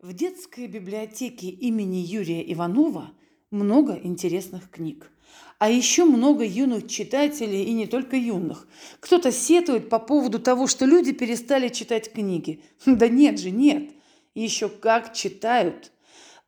В детской библиотеке имени Юрия Иванова много интересных книг. А еще много юных читателей, и не только юных. Кто-то сетует по поводу того, что люди перестали читать книги. Да нет же, нет. Еще как читают.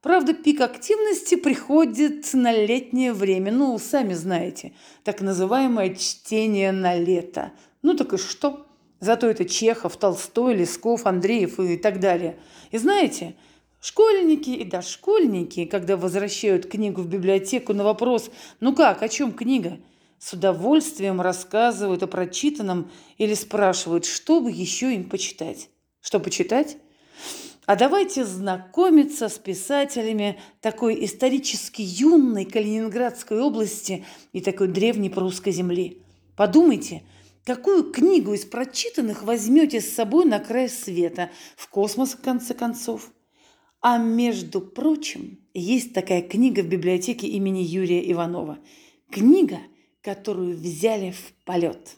Правда, пик активности приходит на летнее время. Ну, сами знаете, так называемое чтение на лето. Ну так и что? Зато это Чехов, Толстой, Лесков, Андреев и так далее. И знаете, школьники и дошкольники, когда возвращают книгу в библиотеку на вопрос «Ну как, о чем книга?», с удовольствием рассказывают о прочитанном или спрашивают, что бы еще им почитать. Что почитать? А давайте знакомиться с писателями такой исторически юной Калининградской области и такой древней прусской земли. Подумайте – Какую книгу из прочитанных возьмете с собой на край света, в космос, в конце концов? А между прочим, есть такая книга в библиотеке имени Юрия Иванова. Книга, которую взяли в полет.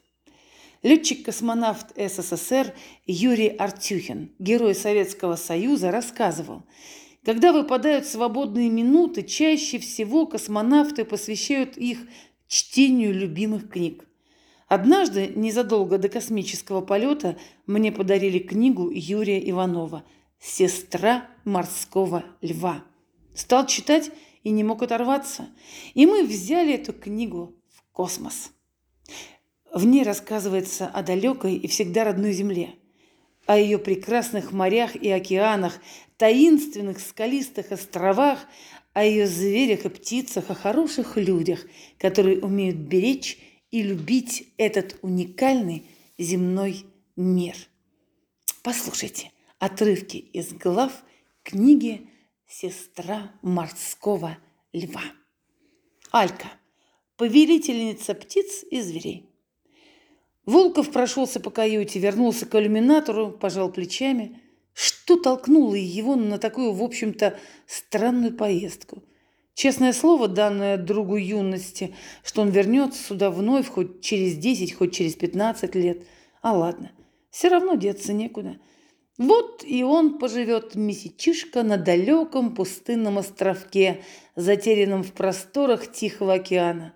Летчик-космонавт СССР Юрий Артюхин, герой Советского Союза, рассказывал, когда выпадают свободные минуты, чаще всего космонавты посвящают их чтению любимых книг. Однажды, незадолго до космического полета, мне подарили книгу Юрия Иванова «Сестра морского льва». Стал читать и не мог оторваться. И мы взяли эту книгу в космос. В ней рассказывается о далекой и всегда родной Земле, о ее прекрасных морях и океанах, таинственных скалистых островах, о ее зверях и птицах, о хороших людях, которые умеют беречь и любить этот уникальный земной мир. Послушайте отрывки из глав книги «Сестра морского льва». Алька – повелительница птиц и зверей. Волков прошелся по каюте, вернулся к иллюминатору, пожал плечами. Что толкнуло его на такую, в общем-то, странную поездку – Честное слово, данное другу юности, что он вернется сюда вновь хоть через 10, хоть через 15 лет. А ладно, все равно деться некуда. Вот и он поживет месячишко на далеком пустынном островке, затерянном в просторах Тихого океана.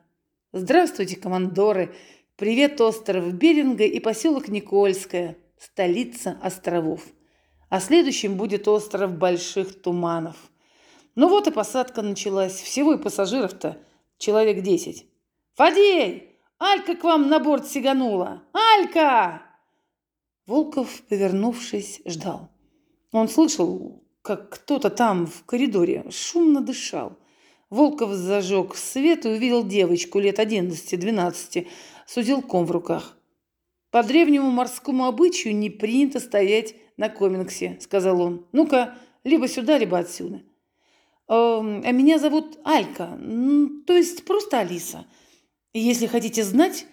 Здравствуйте, командоры! Привет, остров Беринга и поселок Никольское, столица островов. А следующим будет остров Больших Туманов – ну вот и посадка началась. Всего и пассажиров-то человек десять. «Фадей! Алька к вам на борт сиганула! Алька!» Волков, повернувшись, ждал. Он слышал, как кто-то там в коридоре шумно дышал. Волков зажег свет и увидел девочку лет одиннадцати-двенадцати с узелком в руках. «По древнему морскому обычаю не принято стоять на комингсе», — сказал он. «Ну-ка, либо сюда, либо отсюда». Эм, а меня зовут Алька, то есть просто Алиса. Если хотите знать,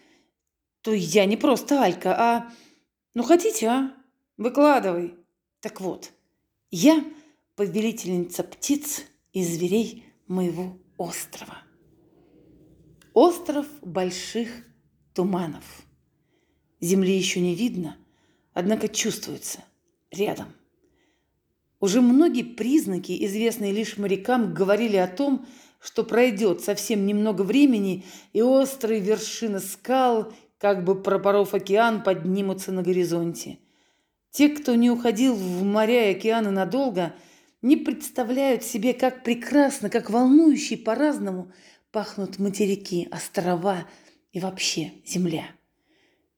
то я не просто Алька, а... Ну, хотите, а? Выкладывай. Так вот, я повелительница птиц и зверей моего острова. Остров больших туманов. Земли еще не видно, однако чувствуется рядом – уже многие признаки, известные лишь морякам, говорили о том, что пройдет совсем немного времени, и острые вершины скал, как бы пропоров океан, поднимутся на горизонте. Те, кто не уходил в моря и океаны надолго, не представляют себе, как прекрасно, как волнующе по-разному пахнут материки, острова и вообще земля.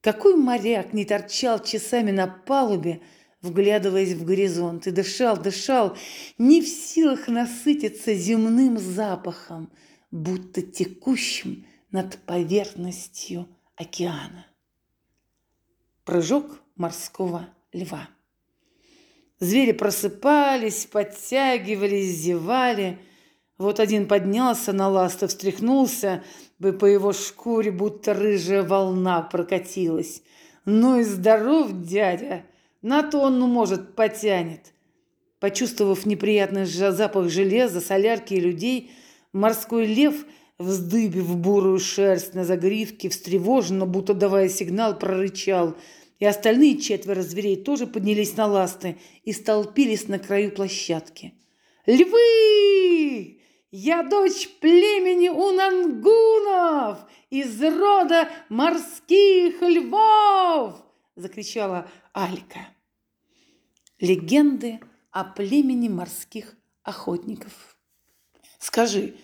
Какой моряк не торчал часами на палубе, вглядываясь в горизонт, и дышал, дышал, не в силах насытиться земным запахом, будто текущим над поверхностью океана. Прыжок морского льва. Звери просыпались, подтягивались, зевали. Вот один поднялся на ласт и встряхнулся, бы по его шкуре будто рыжая волна прокатилась. «Ну и здоров, дядя!» На тонну, может, потянет. Почувствовав неприятный запах железа, солярки и людей, морской лев, вздыбив бурую шерсть на загривке, встревоженно, будто давая сигнал, прорычал. и остальные четверо зверей тоже поднялись на ласты и столпились на краю площадки. «Львы! Я дочь племени унангунов из рода морских львов!» – закричала Алька. Легенды о племени морских охотников. Скажи,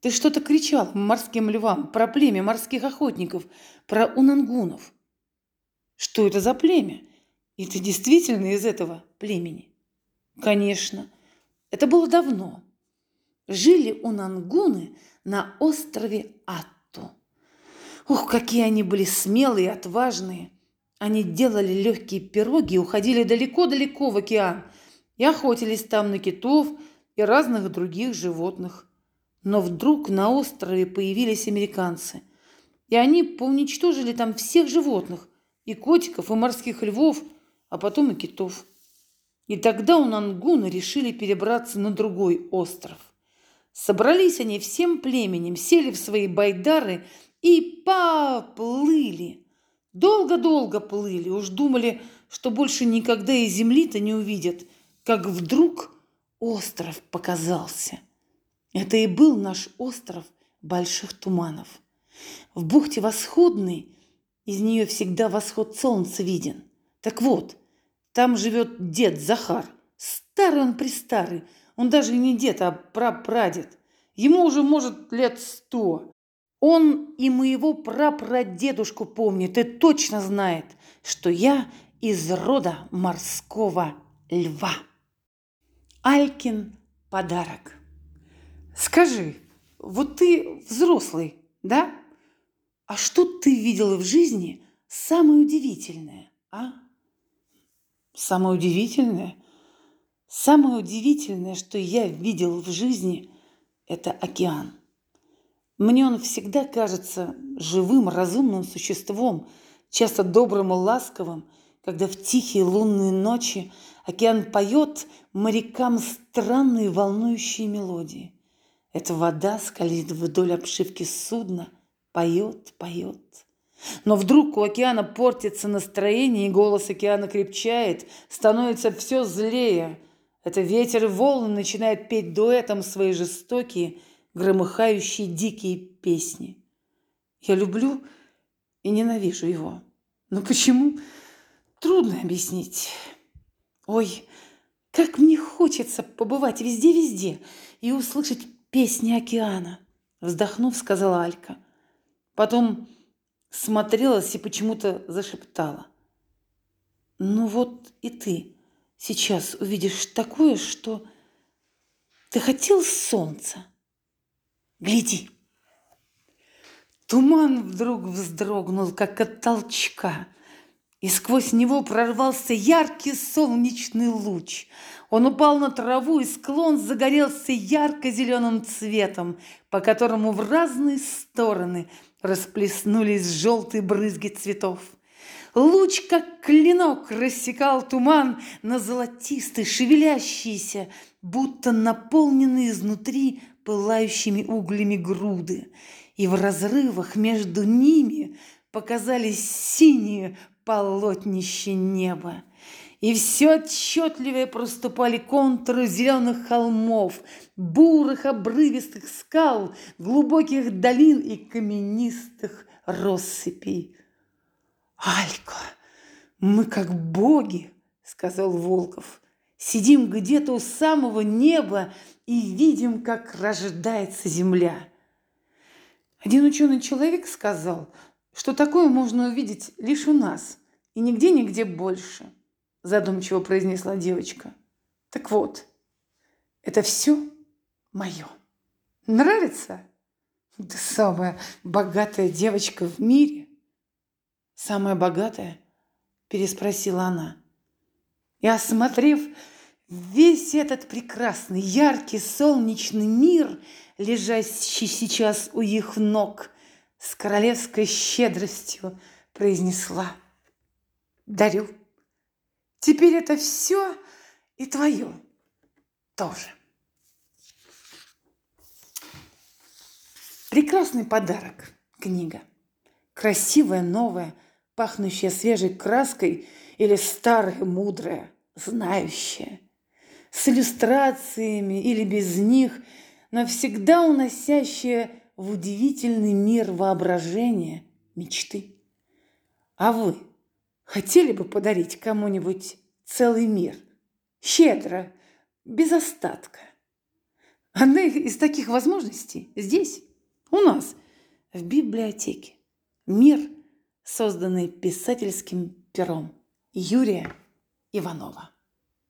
ты что-то кричал морским львам про племя морских охотников, про унангунов. Что это за племя? И ты действительно из этого племени? Конечно. Это было давно. Жили унангуны на острове Атту. Ух, какие они были смелые и отважные. Они делали легкие пироги и уходили далеко-далеко в океан и охотились там на китов и разных других животных. Но вдруг на острове появились американцы, и они поуничтожили там всех животных, и котиков, и морских львов, а потом и китов. И тогда у Нангуна решили перебраться на другой остров. Собрались они всем племенем, сели в свои байдары и поплыли. Долго-долго плыли, уж думали, что больше никогда и земли-то не увидят, как вдруг остров показался. Это и был наш остров больших туманов. В бухте Восходной из нее всегда восход солнца виден. Так вот, там живет дед Захар. Старый он престарый. Он даже не дед, а прапрадед. Ему уже, может, лет сто. Он и моего прапрадедушку помнит и точно знает, что я из рода морского льва. Алькин подарок. Скажи, вот ты взрослый, да? А что ты видела в жизни самое удивительное, а? Самое удивительное? Самое удивительное, что я видел в жизни, это океан. Мне он всегда кажется живым, разумным существом, часто добрым и ласковым, когда в тихие лунные ночи океан поет морякам странные волнующие мелодии. Эта вода скользит вдоль обшивки судна, поет, поет. Но вдруг у океана портится настроение, и голос океана крепчает, становится все злее. Это ветер и волны начинают петь дуэтом свои жестокие, громыхающие дикие песни. Я люблю и ненавижу его. Но почему? Трудно объяснить. Ой, как мне хочется побывать везде-везде и услышать песни океана, вздохнув, сказала Алька. Потом смотрелась и почему-то зашептала. Ну вот и ты сейчас увидишь такое, что ты хотел солнца. Гляди. Туман вдруг вздрогнул, как от толчка, и сквозь него прорвался яркий солнечный луч. Он упал на траву, и склон загорелся ярко-зеленым цветом, по которому в разные стороны расплеснулись желтые брызги цветов. Луч, как клинок, рассекал туман на золотистый, шевелящийся, будто наполненный изнутри пылающими углями груды. И в разрывах между ними показались синие полотнище неба и все отчетливее проступали контуры зеленых холмов, бурых обрывистых скал, глубоких долин и каменистых россыпей. «Алька, мы как боги!» — сказал Волков. «Сидим где-то у самого неба и видим, как рождается земля». Один ученый человек сказал, что такое можно увидеть лишь у нас и нигде-нигде больше – задумчиво произнесла девочка. Так вот, это все мое. Нравится? Да самая богатая девочка в мире. Самая богатая? Переспросила она. И осмотрев весь этот прекрасный, яркий, солнечный мир, лежащий сейчас у их ног, с королевской щедростью произнесла «Дарю». Теперь это все и твое тоже. Прекрасный подарок, книга. Красивая, новая, пахнущая свежей краской или старая, мудрая, знающая, с иллюстрациями или без них, навсегда уносящая в удивительный мир воображения мечты. А вы хотели бы подарить кому-нибудь целый мир? Щедро, без остатка. Одна из таких возможностей здесь, у нас, в библиотеке. Мир, созданный писательским пером Юрия Иванова.